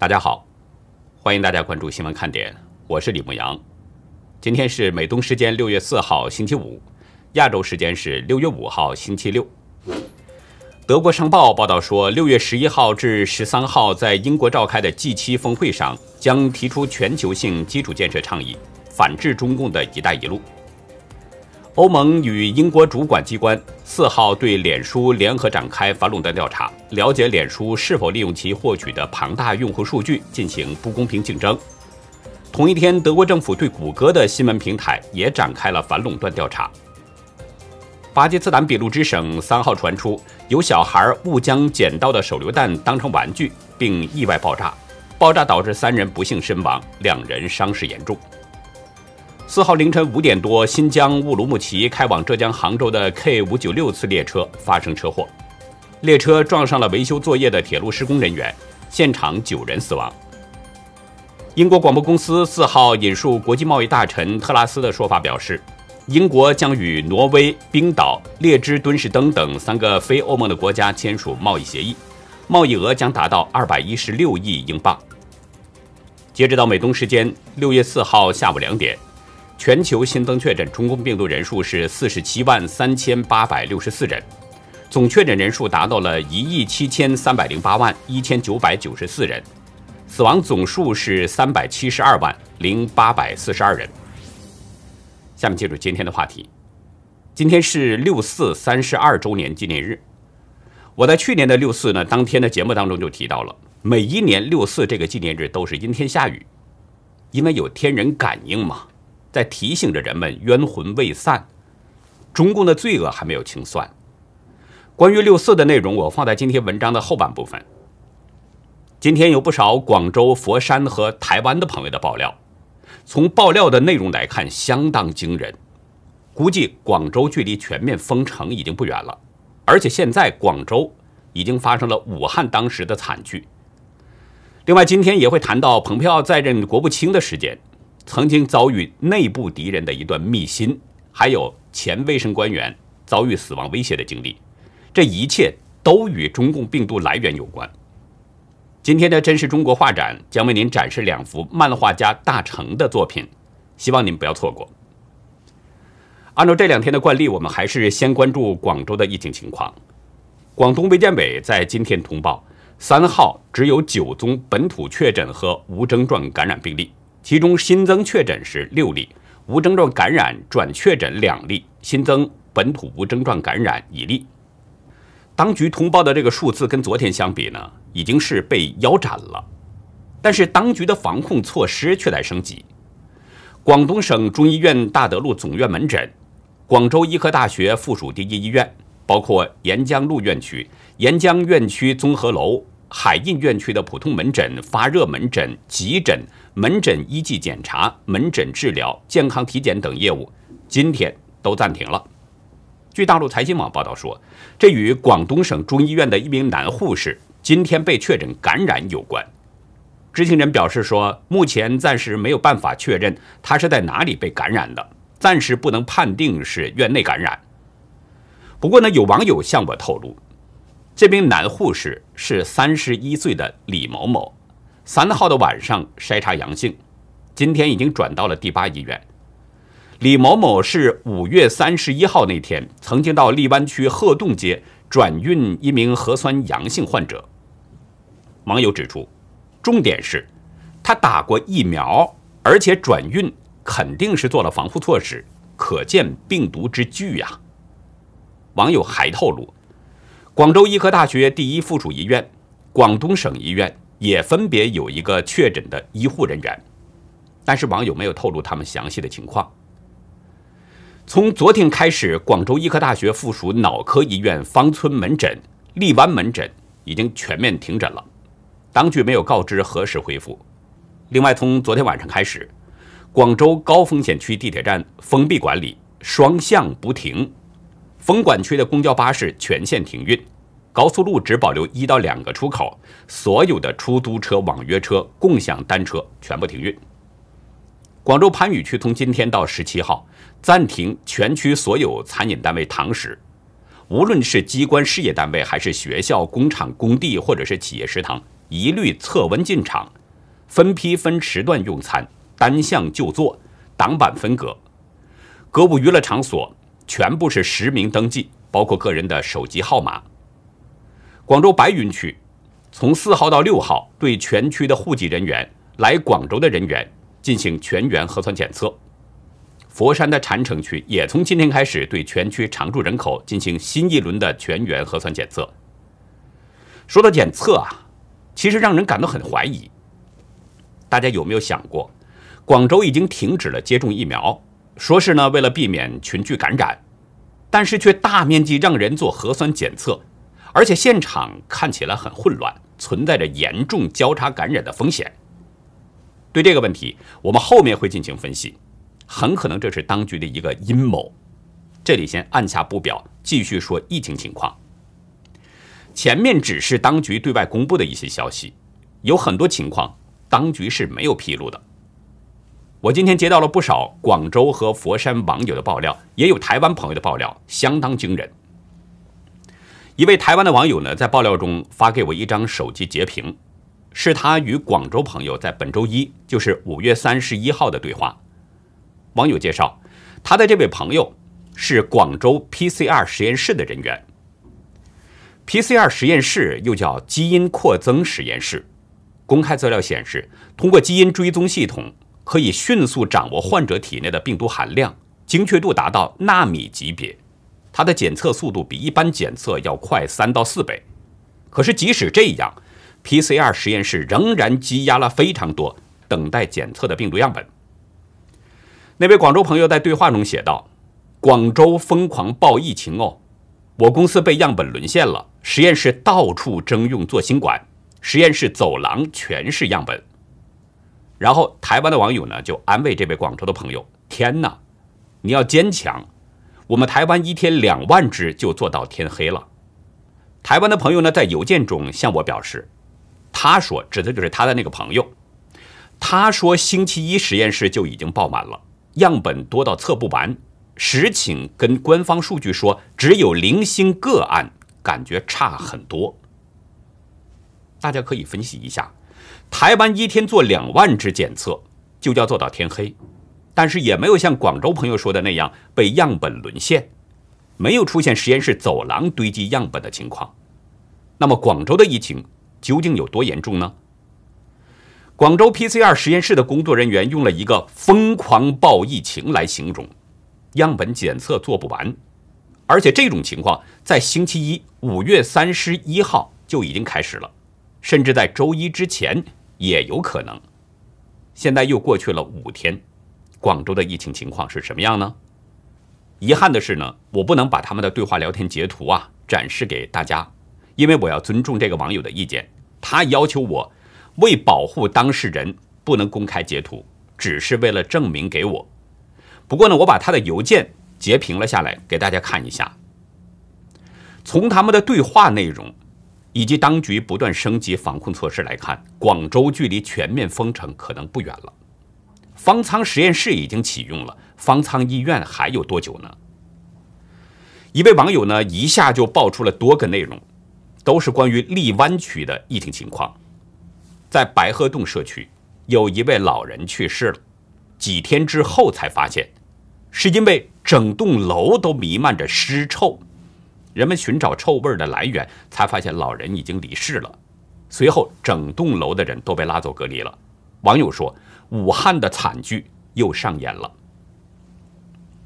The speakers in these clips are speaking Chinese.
大家好，欢迎大家关注新闻看点，我是李牧阳。今天是美东时间六月四号星期五，亚洲时间是六月五号星期六。德国商报报道说，六月十一号至十三号在英国召开的 G7 峰会上，将提出全球性基础建设倡议，反制中共的一带一路。欧盟与英国主管机关四号对脸书联合展开反垄断调查，了解脸书是否利用其获取的庞大用户数据进行不公平竞争。同一天，德国政府对谷歌的新闻平台也展开了反垄断调查。巴基斯坦俾路支省三号传出有小孩误将捡到的手榴弹当成玩具，并意外爆炸，爆炸导致三人不幸身亡，两人伤势严重。四号凌晨五点多，新疆乌鲁木齐开往浙江杭州的 K 五九六次列车发生车祸，列车撞上了维修作业的铁路施工人员，现场九人死亡。英国广播公司四号引述国际贸易大臣特拉斯的说法表示，英国将与挪威、冰岛、列支敦士登等三个非欧盟的国家签署贸易协议，贸易额将达到二百一十六亿英镑。截止到美东时间六月四号下午两点。全球新增确诊中共病毒人数是四十七万三千八百六十四人，总确诊人数达到了一亿七千三百零八万一千九百九十四人，死亡总数是三百七十二万零八百四十二人。下面进入今天的话题，今天是六四三十二周年纪念日。我在去年的六四呢当天的节目当中就提到了，每一年六四这个纪念日都是阴天下雨，因为有天人感应嘛。在提醒着人们冤魂未散，中共的罪恶还没有清算。关于六四的内容，我放在今天文章的后半部分。今天有不少广州、佛山和台湾的朋友的爆料，从爆料的内容来看，相当惊人。估计广州距离全面封城已经不远了，而且现在广州已经发生了武汉当时的惨剧。另外，今天也会谈到蓬佩奥在任国务卿的时间。曾经遭遇内部敌人的一段密心，还有前卫生官员遭遇死亡威胁的经历，这一切都与中共病毒来源有关。今天的真实中国画展将为您展示两幅漫画家大成的作品，希望您不要错过。按照这两天的惯例，我们还是先关注广州的疫情情况。广东卫健委在今天通报，三号只有九宗本土确诊和无症状感染病例。其中新增确诊是六例，无症状感染转确诊两例，新增本土无症状感染一例。当局通报的这个数字跟昨天相比呢，已经是被腰斩了。但是当局的防控措施却在升级。广东省中医院大德路总院门诊、广州医科大学附属第一医院，包括沿江路院区、沿江院区综合楼。海印院区的普通门诊、发热门诊、急诊、门诊一剂检查、门诊治疗、健康体检等业务，今天都暂停了。据大陆财经网报道说，这与广东省中医院的一名男护士今天被确诊感染有关。知情人表示说，目前暂时没有办法确认他是在哪里被感染的，暂时不能判定是院内感染。不过呢，有网友向我透露。这名男护士是三十一岁的李某某，三号的晚上筛查阳性，今天已经转到了第八医院。李某某是五月三十一号那天曾经到荔湾区鹤洞街转运一名核酸阳性患者。网友指出，重点是他打过疫苗，而且转运肯定是做了防护措施，可见病毒之巨呀。网友还透露。广州医科大学第一附属医院、广东省医院也分别有一个确诊的医护人员，但是网友没有透露他们详细的情况。从昨天开始，广州医科大学附属脑科医院芳村门诊、荔湾门诊已经全面停诊了，当局没有告知何时恢复。另外，从昨天晚上开始，广州高风险区地铁站封闭管理，双向不停。封管区的公交巴士全线停运，高速路只保留一到两个出口，所有的出租车、网约车、共享单车全部停运。广州番禺区从今天到十七号暂停全区所有餐饮单位堂食，无论是机关事业单位还是学校、工厂、工地或者是企业食堂，一律测温进场，分批分时段用餐，单向就座，挡板分隔。歌舞娱乐场所全部是实名登记，包括个人的手机号码。广州白云区从四号到六号，对全区的户籍人员、来广州的人员进行全员核酸检测。佛山的禅城区也从今天开始对全区常住人口进行新一轮的全员核酸检测。说到检测啊，其实让人感到很怀疑。大家有没有想过，广州已经停止了接种疫苗，说是呢为了避免群聚感染，但是却大面积让人做核酸检测，而且现场看起来很混乱，存在着严重交叉感染的风险。对这个问题，我们后面会进行分析。很可能这是当局的一个阴谋。这里先按下不表，继续说疫情情况。前面只是当局对外公布的一些消息，有很多情况当局是没有披露的。我今天接到了不少广州和佛山网友的爆料，也有台湾朋友的爆料，相当惊人。一位台湾的网友呢，在爆料中发给我一张手机截屏，是他与广州朋友在本周一，就是五月三十一号的对话。网友介绍，他的这位朋友是广州 PCR 实验室的人员。PCR 实验室又叫基因扩增实验室。公开资料显示，通过基因追踪系统，可以迅速掌握患者体内的病毒含量，精确度达到纳米级别。它的检测速度比一般检测要快三到四倍。可是即使这样，PCR 实验室仍然积压了非常多等待检测的病毒样本。那位广州朋友在对话中写道：“广州疯狂爆疫情哦，我公司被样本沦陷了，实验室到处征用做新冠，实验室走廊全是样本。”然后台湾的网友呢就安慰这位广州的朋友：“天哪，你要坚强，我们台湾一天两万只就做到天黑了。”台湾的朋友呢在邮件中向我表示：“他说指的就是他的那个朋友，他说星期一实验室就已经爆满了。”样本多到测不完，实情跟官方数据说只有零星个案，感觉差很多。大家可以分析一下，台湾一天做两万只检测就要做到天黑，但是也没有像广州朋友说的那样被样本沦陷，没有出现实验室走廊堆积样本的情况。那么广州的疫情究竟有多严重呢？广州 PCR 实验室的工作人员用了一个“疯狂爆疫情”来形容，样本检测做不完，而且这种情况在星期一五月三十一号就已经开始了，甚至在周一之前也有可能。现在又过去了五天，广州的疫情情况是什么样呢？遗憾的是呢，我不能把他们的对话聊天截图啊展示给大家，因为我要尊重这个网友的意见，他要求我。为保护当事人，不能公开截图，只是为了证明给我。不过呢，我把他的邮件截屏了下来，给大家看一下。从他们的对话内容以及当局不断升级防控措施来看，广州距离全面封城可能不远了。方舱实验室已经启用了，方舱医院还有多久呢？一位网友呢，一下就爆出了多个内容，都是关于荔湾区的疫情情况。在白鹤洞社区，有一位老人去世了。几天之后才发现，是因为整栋楼都弥漫着尸臭。人们寻找臭味的来源，才发现老人已经离世了。随后，整栋楼的人都被拉走隔离了。网友说：“武汉的惨剧又上演了。”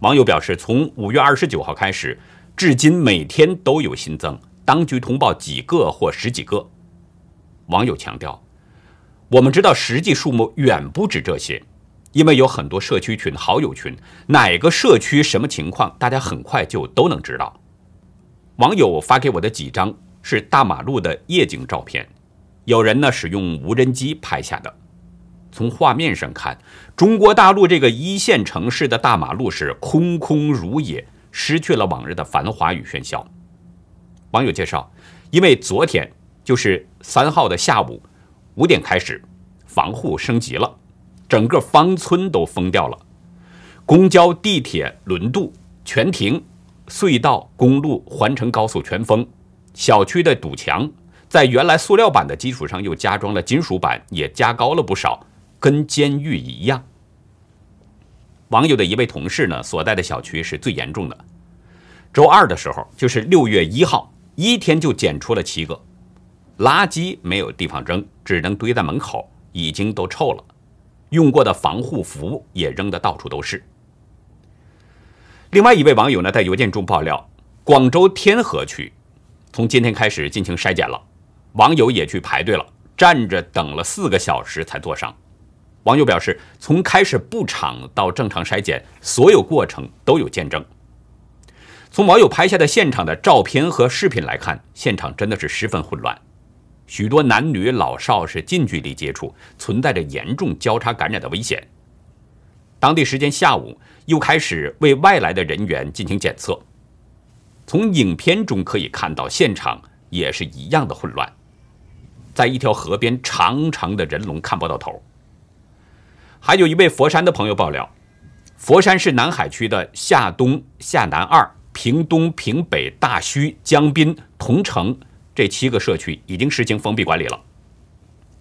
网友表示，从五月二十九号开始，至今每天都有新增，当局通报几个或十几个。网友强调。我们知道实际数目远不止这些，因为有很多社区群、好友群，哪个社区什么情况，大家很快就都能知道。网友发给我的几张是大马路的夜景照片，有人呢使用无人机拍下的。从画面上看，中国大陆这个一线城市的大马路是空空如也，失去了往日的繁华与喧嚣。网友介绍，因为昨天就是三号的下午。五点开始，防护升级了，整个方村都封掉了，公交、地铁、轮渡全停，隧道、公路、环城高速全封，小区的堵墙，在原来塑料板的基础上又加装了金属板，也加高了不少，跟监狱一样。网友的一位同事呢，所在的小区是最严重的。周二的时候，就是六月一号，一天就检出了七个，垃圾没有地方扔，只能堆在门口，已经都臭了。用过的防护服也扔得到处都是。另外一位网友呢，在邮件中爆料，广州天河区从今天开始进行筛检了，网友也去排队了，站着等了四个小时才坐上。网友表示，从开始布场到正常筛检，所有过程都有见证。从网友拍下的现场的照片和视频来看，现场真的是十分混乱，许多男女老少是近距离接触，存在着严重交叉感染的危险。当地时间下午，又开始为外来的人员进行检测。从影片中可以看到，现场也是一样的混乱，在一条河边，长长的人龙看不到头。还有一位佛山的朋友爆料，佛山市南海区的下东、下南二、平东、平北、大圩、江滨、桐城这七个社区已经实行封闭管理了，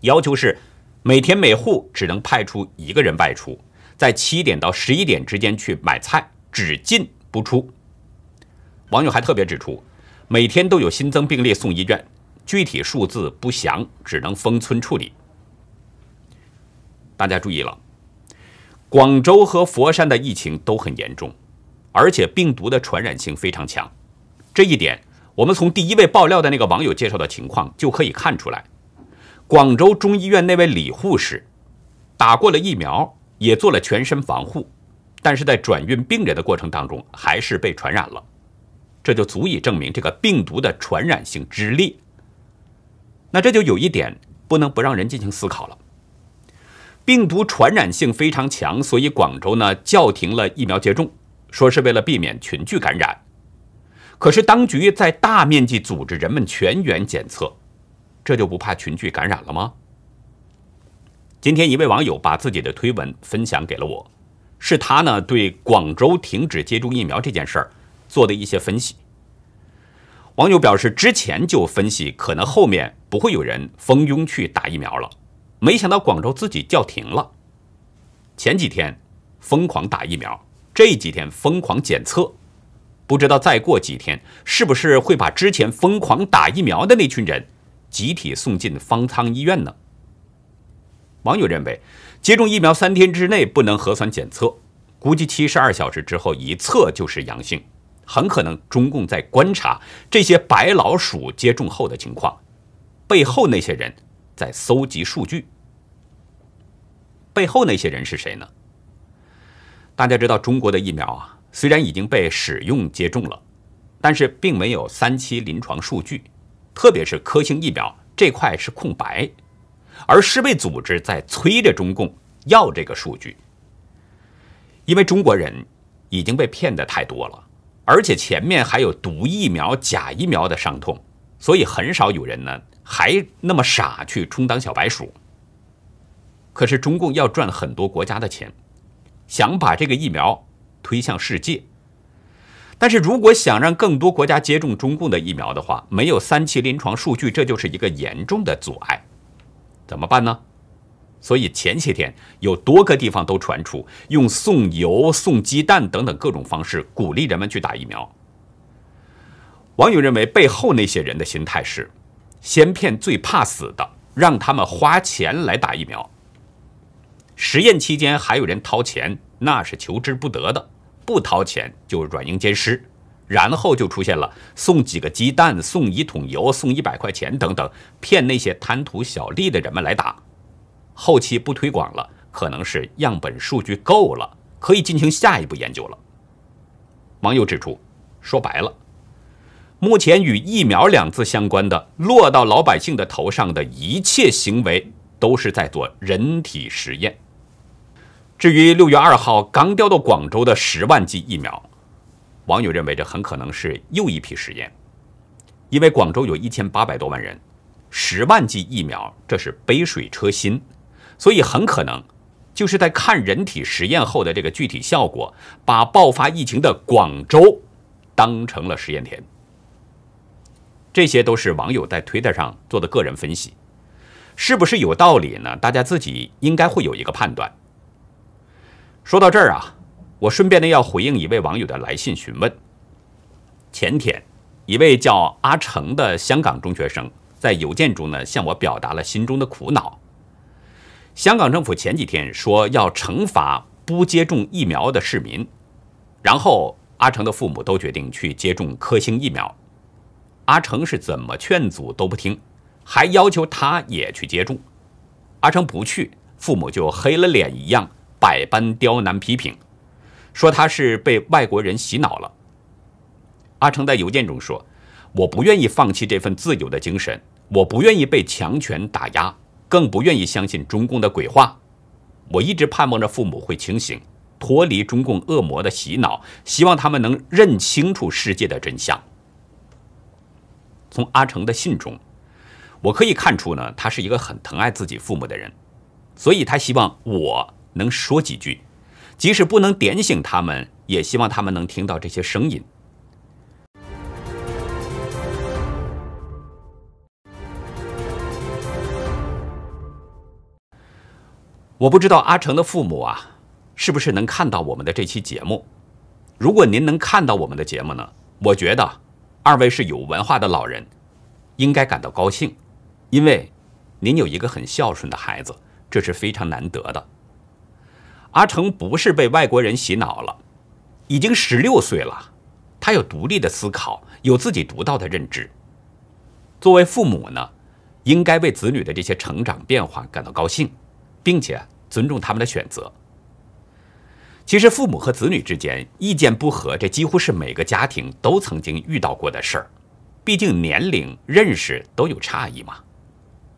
要求是每天每户只能派出一个人外出，在七点到十一点之间去买菜，只进不出。网友还特别指出，每天都有新增病例送医院，具体数字不详，只能封村处理。大家注意了。广州和佛山的疫情都很严重，而且病毒的传染性非常强。这一点，我们从第一位爆料的那个网友介绍的情况就可以看出来。广州中医院那位李护士打过了疫苗，也做了全身防护，但是在转运病人的过程当中，还是被传染了。这就足以证明这个病毒的传染性之烈。那这就有一点不能不让人进行思考了。病毒传染性非常强，所以广州呢叫停了疫苗接种，说是为了避免群聚感染。可是当局在大面积组织人们全员检测，这就不怕群聚感染了吗？今天一位网友把自己的推文分享给了我，是他呢对广州停止接种疫苗这件事儿做的一些分析。网友表示，之前就分析可能后面不会有人蜂拥去打疫苗了。没想到广州自己叫停了。前几天疯狂打疫苗，这几天疯狂检测，不知道再过几天是不是会把之前疯狂打疫苗的那群人集体送进方舱医院呢？网友认为，接种疫苗三天之内不能核酸检测，估计七十二小时之后一测就是阳性，很可能中共在观察这些白老鼠接种后的情况，背后那些人在搜集数据。背后那些人是谁呢？大家知道，中国的疫苗啊，虽然已经被使用接种了，但是并没有三期临床数据，特别是科兴疫苗这块是空白，而世卫组织在催着中共要这个数据，因为中国人已经被骗的太多了，而且前面还有毒疫苗、假疫苗的伤痛，所以很少有人呢还那么傻去充当小白鼠。可是中共要赚很多国家的钱，想把这个疫苗推向世界。但是如果想让更多国家接种中共的疫苗的话，没有三期临床数据，这就是一个严重的阻碍。怎么办呢？所以前些天有多个地方都传出用送油、送鸡蛋等等各种方式鼓励人们去打疫苗。网友认为背后那些人的心态是：先骗最怕死的，让他们花钱来打疫苗。实验期间还有人掏钱，那是求之不得的；不掏钱就软硬兼施，然后就出现了送几个鸡蛋、送一桶油、送一百块钱等等，骗那些贪图小利的人们来打。后期不推广了，可能是样本数据够了，可以进行下一步研究了。网友指出，说白了，目前与疫苗两字相关的，落到老百姓的头上的一切行为，都是在做人体实验。至于六月二号刚调到广州的十万剂疫苗，网友认为这很可能是又一批实验，因为广州有一千八百多万人，十万剂疫苗这是杯水车薪，所以很可能就是在看人体实验后的这个具体效果，把爆发疫情的广州当成了实验田。这些都是网友在推特上做的个人分析，是不是有道理呢？大家自己应该会有一个判断。说到这儿啊，我顺便呢要回应一位网友的来信询问。前天，一位叫阿成的香港中学生在邮件中呢向我表达了心中的苦恼。香港政府前几天说要惩罚不接种疫苗的市民，然后阿成的父母都决定去接种科兴疫苗。阿成是怎么劝阻都不听，还要求他也去接种。阿成不去，父母就黑了脸一样，百般刁难批评，说他是被外国人洗脑了。阿成在邮件中说：“我不愿意放弃这份自由的精神，我不愿意被强权打压。”更不愿意相信中共的鬼话。我一直盼望着父母会清醒，脱离中共恶魔的洗脑，希望他们能认清楚世界的真相。从阿成的信中，我可以看出呢，他是一个很疼爱自己父母的人，所以他希望我能说几句，即使不能点醒他们，也希望他们能听到这些声音。我不知道阿成的父母啊，是不是能看到我们的这期节目？如果您能看到我们的节目呢，我觉得二位是有文化的老人，应该感到高兴，因为您有一个很孝顺的孩子，这是非常难得的。阿成不是被外国人洗脑了，已经十六岁了，他有独立的思考，有自己独到的认知。作为父母呢，应该为子女的这些成长变化感到高兴，并且。尊重他们的选择。其实，父母和子女之间意见不合，这几乎是每个家庭都曾经遇到过的事儿。毕竟年龄、认识都有差异嘛。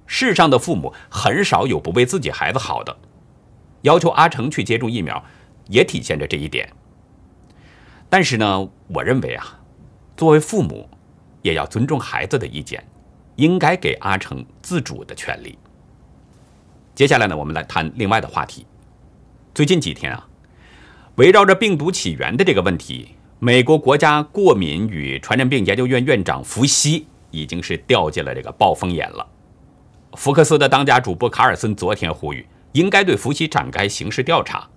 世上的父母很少有不为自己孩子好的。要求阿成去接种疫苗，也体现着这一点。但是呢，我认为啊，作为父母，也要尊重孩子的意见，应该给阿成自主的权利。接下来呢，我们来谈另外的话题。最近几天啊，围绕着病毒起源的这个问题，美国国家过敏与传染病研究院院长福西已经是掉进了这个暴风眼了。福克斯的当家主播卡尔森昨天呼吁，应该对福西展开刑事调查。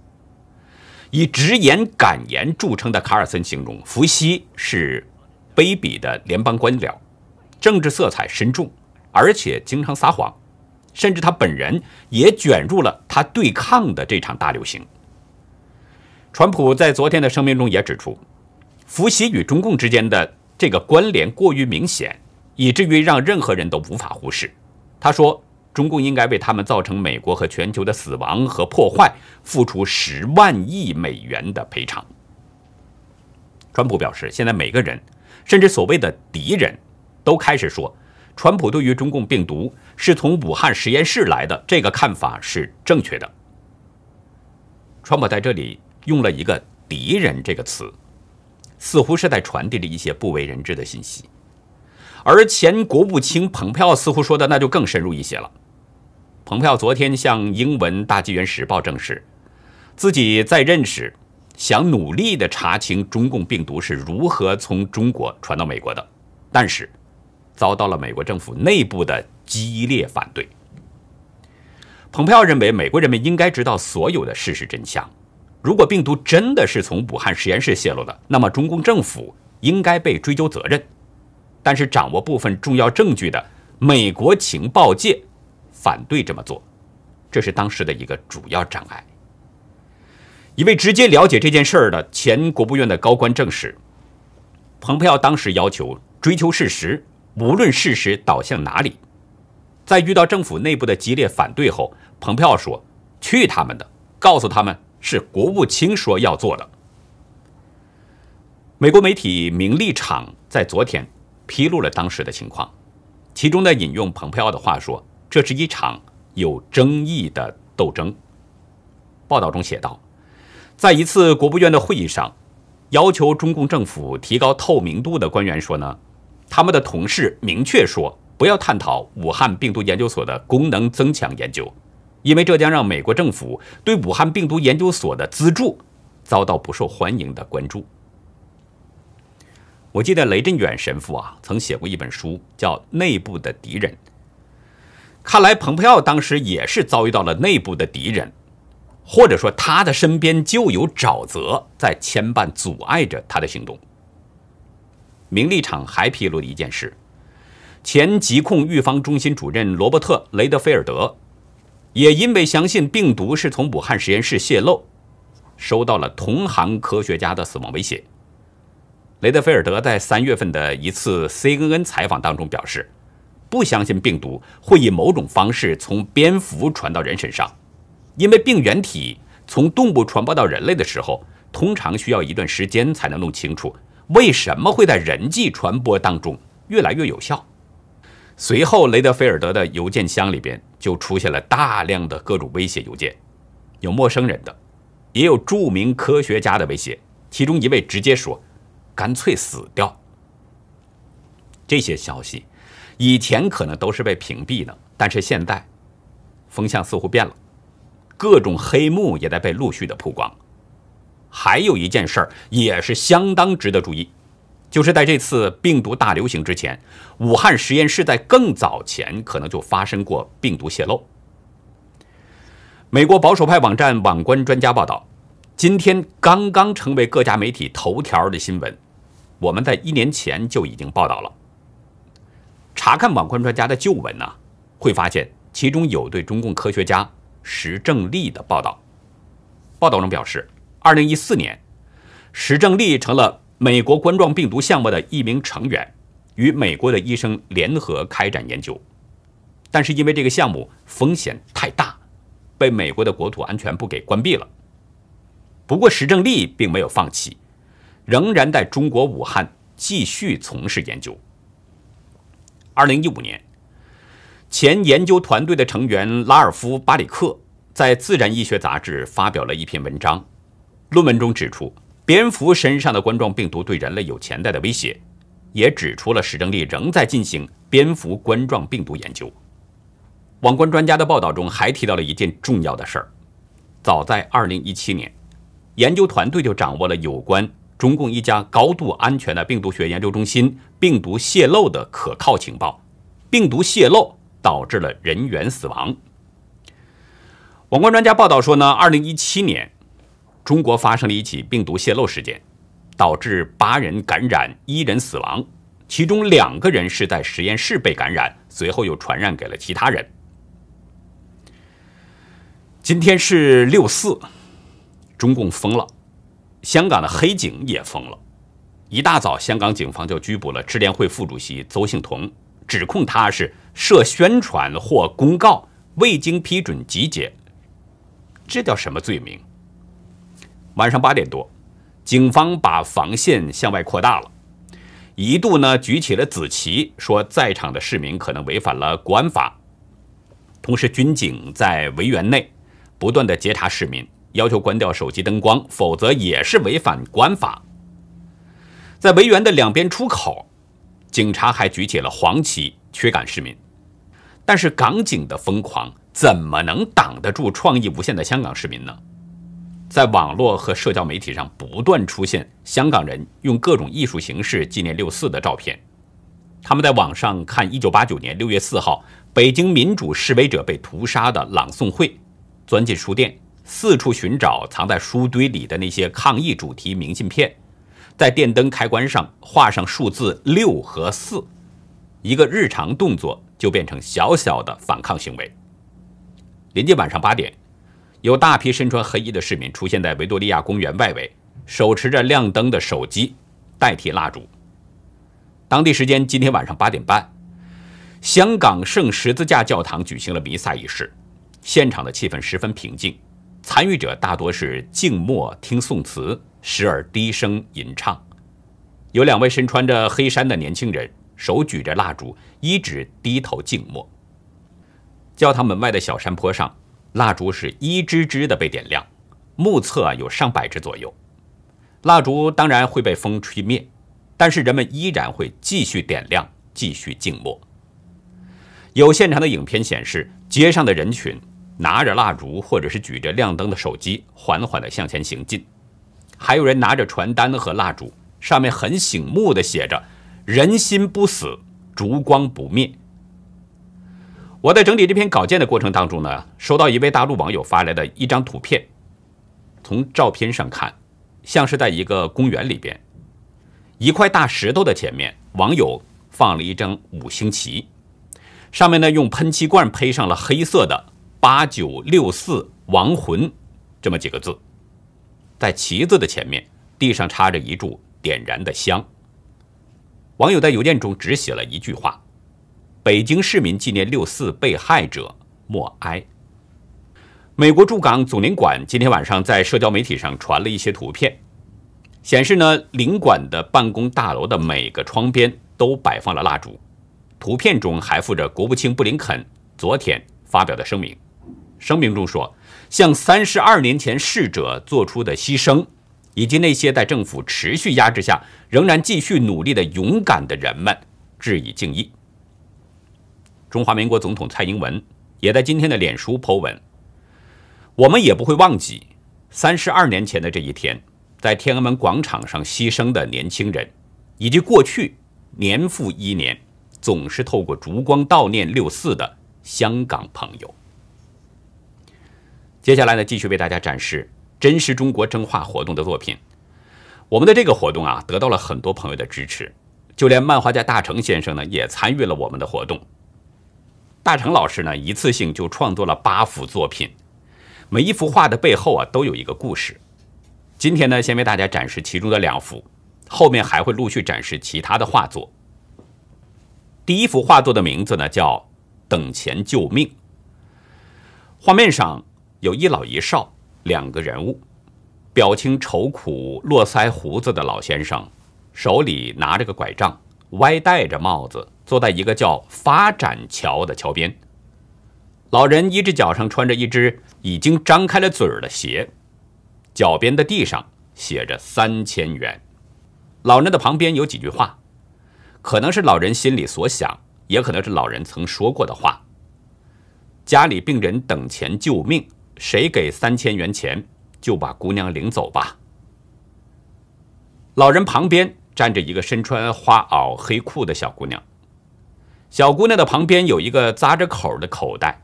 以直言敢言著称的卡尔森形容福西是卑鄙的联邦官僚，政治色彩深重，而且经常撒谎。甚至他本人也卷入了他对抗的这场大流行。川普在昨天的声明中也指出，福西与中共之间的这个关联过于明显，以至于让任何人都无法忽视。他说，中共应该为他们造成美国和全球的死亡和破坏付出十万亿美元的赔偿。川普表示，现在每个人，甚至所谓的敌人，都开始说。川普对于中共病毒是从武汉实验室来的这个看法是正确的。川普在这里用了一个“敌人”这个词，似乎是在传递着一些不为人知的信息。而前国务卿蓬佩奥似乎说的那就更深入一些了。蓬佩奥昨天向英文《大纪元时报》证实，自己在任时想努力的查清中共病毒是如何从中国传到美国的，但是。遭到了美国政府内部的激烈反对。蓬佩奥认为，美国人民应该知道所有的事实真相。如果病毒真的是从武汉实验室泄露的，那么中共政府应该被追究责任。但是，掌握部分重要证据的美国情报界反对这么做，这是当时的一个主要障碍。一位直接了解这件事儿的前国务院的高官证实，蓬佩奥当时要求追求事实。无论事实导向哪里，在遇到政府内部的激烈反对后，蓬佩奥说：“去他们的！告诉他们是国务卿说要做的。”美国媒体《名利场》在昨天披露了当时的情况，其中呢引用蓬佩奥的话说：“这是一场有争议的斗争。”报道中写道：“在一次国务院的会议上，要求中共政府提高透明度的官员说呢。”他们的同事明确说，不要探讨武汉病毒研究所的功能增强研究，因为这将让美国政府对武汉病毒研究所的资助遭到不受欢迎的关注。我记得雷震远神父啊，曾写过一本书，叫《内部的敌人》。看来蓬佩奥当时也是遭遇到了内部的敌人，或者说他的身边就有沼泽在牵绊、阻碍着他的行动。名利场还披露了一件事：前疾控预防中心主任罗伯特·雷德菲尔德，也因为相信病毒是从武汉实验室泄露，收到了同行科学家的死亡威胁。雷德菲尔德在三月份的一次 CNN 采访当中表示，不相信病毒会以某种方式从蝙蝠传到人身上，因为病原体从动物传播到人类的时候，通常需要一段时间才能弄清楚为什么会在人际传播当中越来越有效。随后，雷德菲尔德的邮件箱里边就出现了大量的各种威胁邮件，有陌生人的，也有著名科学家的威胁，其中一位直接说。干脆死掉。这些消息以前可能都是被屏蔽的，但是现在风向似乎变了，各种黑幕也在被陆续的曝光。还有一件事儿也是相当值得注意，就是在这次病毒大流行之前，武汉实验室在更早前可能就发生过病毒泄漏。美国保守派网站网关专家报道，今天刚刚成为各家媒体头条的新闻。我们在一年前就已经报道了。查看网关专家的旧文呢，会发现其中有对中共科学家石正丽的报道。报道中表示，二零一四年，石正丽成了美国冠状病毒项目的一名成员，与美国的医生联合开展研究。但是因为这个项目风险太大，被美国的国土安全部给关闭了。不过石正丽并没有放弃。仍然在中国武汉继续从事研究。二零一五年，前研究团队的成员拉尔夫·巴里克在《自然医学》杂志发表了一篇文章，论文中指出，蝙蝠身上的冠状病毒对人类有潜在的威胁，也指出了史正丽仍在进行蝙蝠冠状病毒研究。网关专家的报道中还提到了一件重要的事儿：早在二零一七年，研究团队就掌握了有关。中共一家高度安全的病毒学研究中心病毒泄露的可靠情报，病毒泄露导致了人员死亡。网关专家报道说呢，二零一七年，中国发生了一起病毒泄露事件，导致八人感染，一人死亡，其中两个人是在实验室被感染，随后又传染给了其他人。今天是六四，中共疯了。香港的黑警也疯了，一大早，香港警方就拘捕了支联会副主席邹幸彤，指控他是涉宣传或公告未经批准集结，这叫什么罪名？晚上八点多，警方把防线向外扩大了，一度呢举起了紫旗，说在场的市民可能违反了国安法，同时军警在围园内不断的截查市民。要求关掉手机灯光，否则也是违反国安法。在维园的两边出口，警察还举起了黄旗驱赶市民。但是港警的疯狂怎么能挡得住创意无限的香港市民呢？在网络和社交媒体上不断出现香港人用各种艺术形式纪念六四的照片。他们在网上看1989年6月4号北京民主示威者被屠杀的朗诵会，钻进书店。四处寻找藏在书堆里的那些抗议主题明信片，在电灯开关上画上数字六和四，一个日常动作就变成小小的反抗行为。临近晚上八点，有大批身穿黑衣的市民出现在维多利亚公园外围，手持着亮灯的手机代替蜡烛。当地时间今天晚上八点半，香港圣十字架教堂举行了弥撒仪式，现场的气氛十分平静。参与者大多是静默听宋词，时而低声吟唱。有两位身穿着黑衫的年轻人，手举着蜡烛，一直低头静默。教堂门外的小山坡上，蜡烛是一支支的被点亮，目测有上百支左右。蜡烛当然会被风吹灭，但是人们依然会继续点亮，继续静默。有现场的影片显示，街上的人群。拿着蜡烛或者是举着亮灯的手机，缓缓地向前行进；还有人拿着传单和蜡烛，上面很醒目的写着“人心不死，烛光不灭”。我在整理这篇稿件的过程当中呢，收到一位大陆网友发来的一张图片。从照片上看，像是在一个公园里边，一块大石头的前面，网友放了一张五星旗，上面呢用喷漆罐配上了黑色的“八九六四亡魂”这么几个字。在旗子的前面，地上插着一柱点燃的香。网友在邮件中只写了一句话。北京市民纪念六四被害者，默哀。美国驻港总领馆今天晚上在社交媒体上传了一些图片，显示呢，领馆的办公大楼的每个窗边都摆放了蜡烛。图片中还附着国务卿布林肯昨天发表的声明，声明中说，向三十二年前逝者做出的牺牲，以及那些在政府持续压制下仍然继续努力的勇敢的人们，致以敬意。中华民国总统蔡英文也在今天的脸书 Po 文，我们也不会忘记三十二年前的这一天，在天安门广场上牺牲的年轻人，以及过去年复一年总是透过烛光悼念六四的香港朋友。接下来呢，继续为大家展示真实中国征画活动的作品。我们的这个活动啊，得到了很多朋友的支持，就连漫画家大成先生呢，也参与了我们的活动。大成老师呢，一次性就创作了八幅作品，每一幅画的背后啊，都有一个故事。今天呢，先为大家展示其中的两幅，后面还会陆续展示其他的画作。第一幅画作的名字呢，叫“等钱救命”。画面上有一老一少两个人物，表情愁苦、络腮胡子的老先生，手里拿着个拐杖，歪戴着帽子。坐在一个叫发展桥的桥边，老人一只脚上穿着一只已经张开了嘴儿的鞋，脚边的地上写着三千元。老人的旁边有几句话，可能是老人心里所想，也可能是老人曾说过的话。家里病人等钱救命，谁给三千元钱就把姑娘领走吧。老人旁边站着一个身穿花袄黑裤的小姑娘。小姑娘的旁边有一个扎着口的口袋。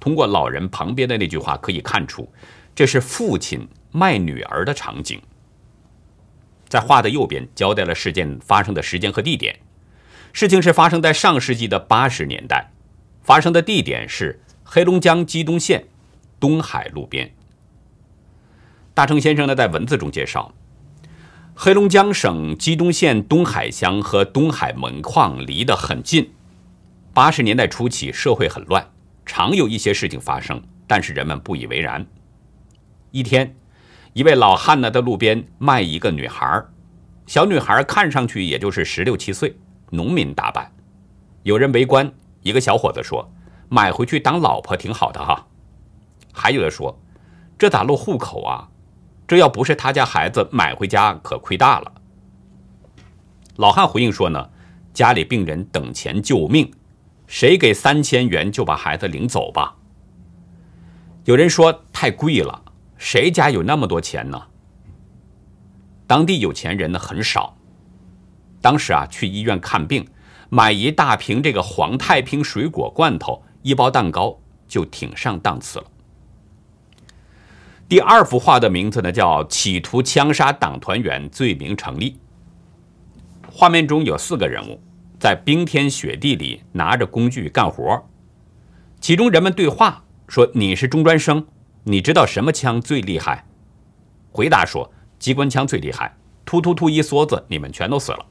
通过老人旁边的那句话可以看出，这是父亲卖女儿的场景。在画的右边交代了事件发生的时间和地点。事情是发生在上世纪的八十年代，发生的地点是黑龙江鸡东县东海路边。大成先生呢在文字中介绍。黑龙江省鸡东县东海乡和东海门矿离得很近。八十年代初期，社会很乱，常有一些事情发生，但是人们不以为然。一天，一位老汉呢在路边卖一个女孩小女孩看上去也就是十六七岁，农民打扮。有人围观，一个小伙子说：“买回去当老婆挺好的哈。”还有的说：“这咋落户口啊？”这要不是他家孩子买回家，可亏大了。老汉回应说呢，家里病人等钱救命，谁给三千元就把孩子领走吧。有人说太贵了，谁家有那么多钱呢？当地有钱人呢很少。当时啊，去医院看病，买一大瓶这个皇太平水果罐头，一包蛋糕就挺上档次了。第二幅画的名字呢，叫“企图枪杀党团员，罪名成立”。画面中有四个人物在冰天雪地里拿着工具干活，其中人们对话说：“你是中专生，你知道什么枪最厉害？”回答说：“机关枪最厉害。”突突突一梭子，你们全都死了。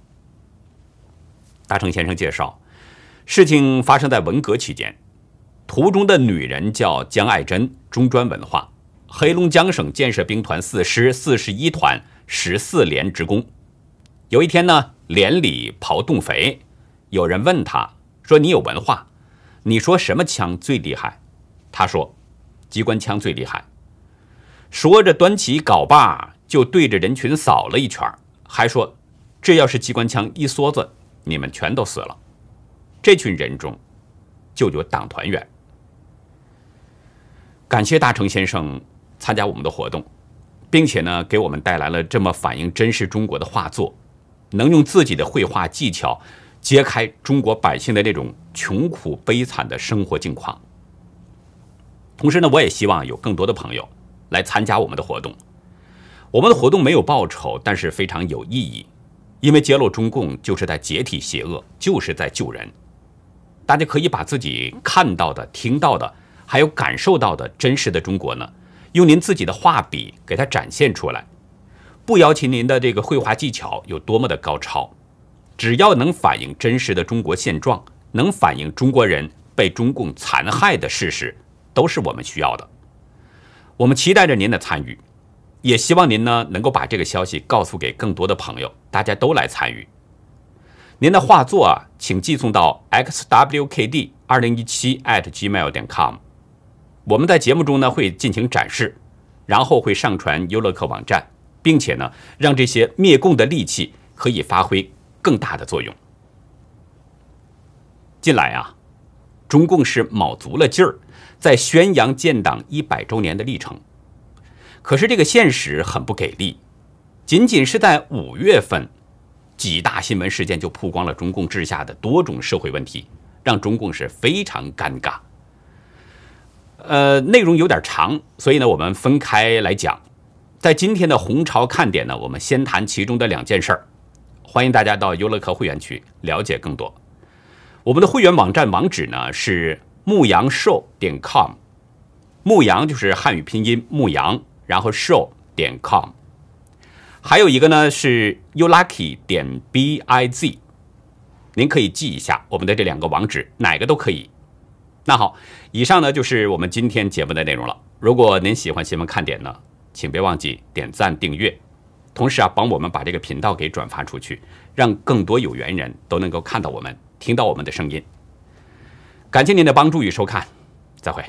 大成先生介绍，事情发生在文革期间，图中的女人叫江爱珍，中专文化。黑龙江省建设兵团四师四十一团十四连职工，有一天呢，连里刨洞肥，有人问他说：“你有文化，你说什么枪最厉害？”他说：“机关枪最厉害。”说着端起镐把就对着人群扫了一圈，还说：“这要是机关枪一梭子，你们全都死了。”这群人中就有党团员。感谢大成先生。参加我们的活动，并且呢，给我们带来了这么反映真实中国的画作，能用自己的绘画技巧揭开中国百姓的那种穷苦悲惨的生活境况。同时呢，我也希望有更多的朋友来参加我们的活动。我们的活动没有报酬，但是非常有意义，因为揭露中共就是在解体邪恶，就是在救人。大家可以把自己看到的、听到的，还有感受到的真实的中国呢。用您自己的画笔给它展现出来，不要求您的这个绘画技巧有多么的高超，只要能反映真实的中国现状，能反映中国人被中共残害的事实，都是我们需要的。我们期待着您的参与，也希望您呢能够把这个消息告诉给更多的朋友，大家都来参与。您的画作啊，请寄送到 xwkd 二零一七 at gmail 点 com。我们在节目中呢会进行展示，然后会上传优乐客网站，并且呢让这些灭共的利器可以发挥更大的作用。近来啊，中共是卯足了劲儿在宣扬建党一百周年的历程，可是这个现实很不给力，仅仅是在五月份，几大新闻事件就曝光了中共治下的多种社会问题，让中共是非常尴尬。呃，内容有点长，所以呢，我们分开来讲。在今天的红潮看点呢，我们先谈其中的两件事儿。欢迎大家到优乐客会员区了解更多。我们的会员网站网址呢是牧羊 show 点 com，牧羊就是汉语拼音牧羊，然后 show 点 com。还有一个呢是 youlucky 点 biz，您可以记一下我们的这两个网址，哪个都可以。那好，以上呢就是我们今天节目的内容了。如果您喜欢新闻看点呢，请别忘记点赞订阅，同时啊，帮我们把这个频道给转发出去，让更多有缘人都能够看到我们、听到我们的声音。感谢您的帮助与收看，再会。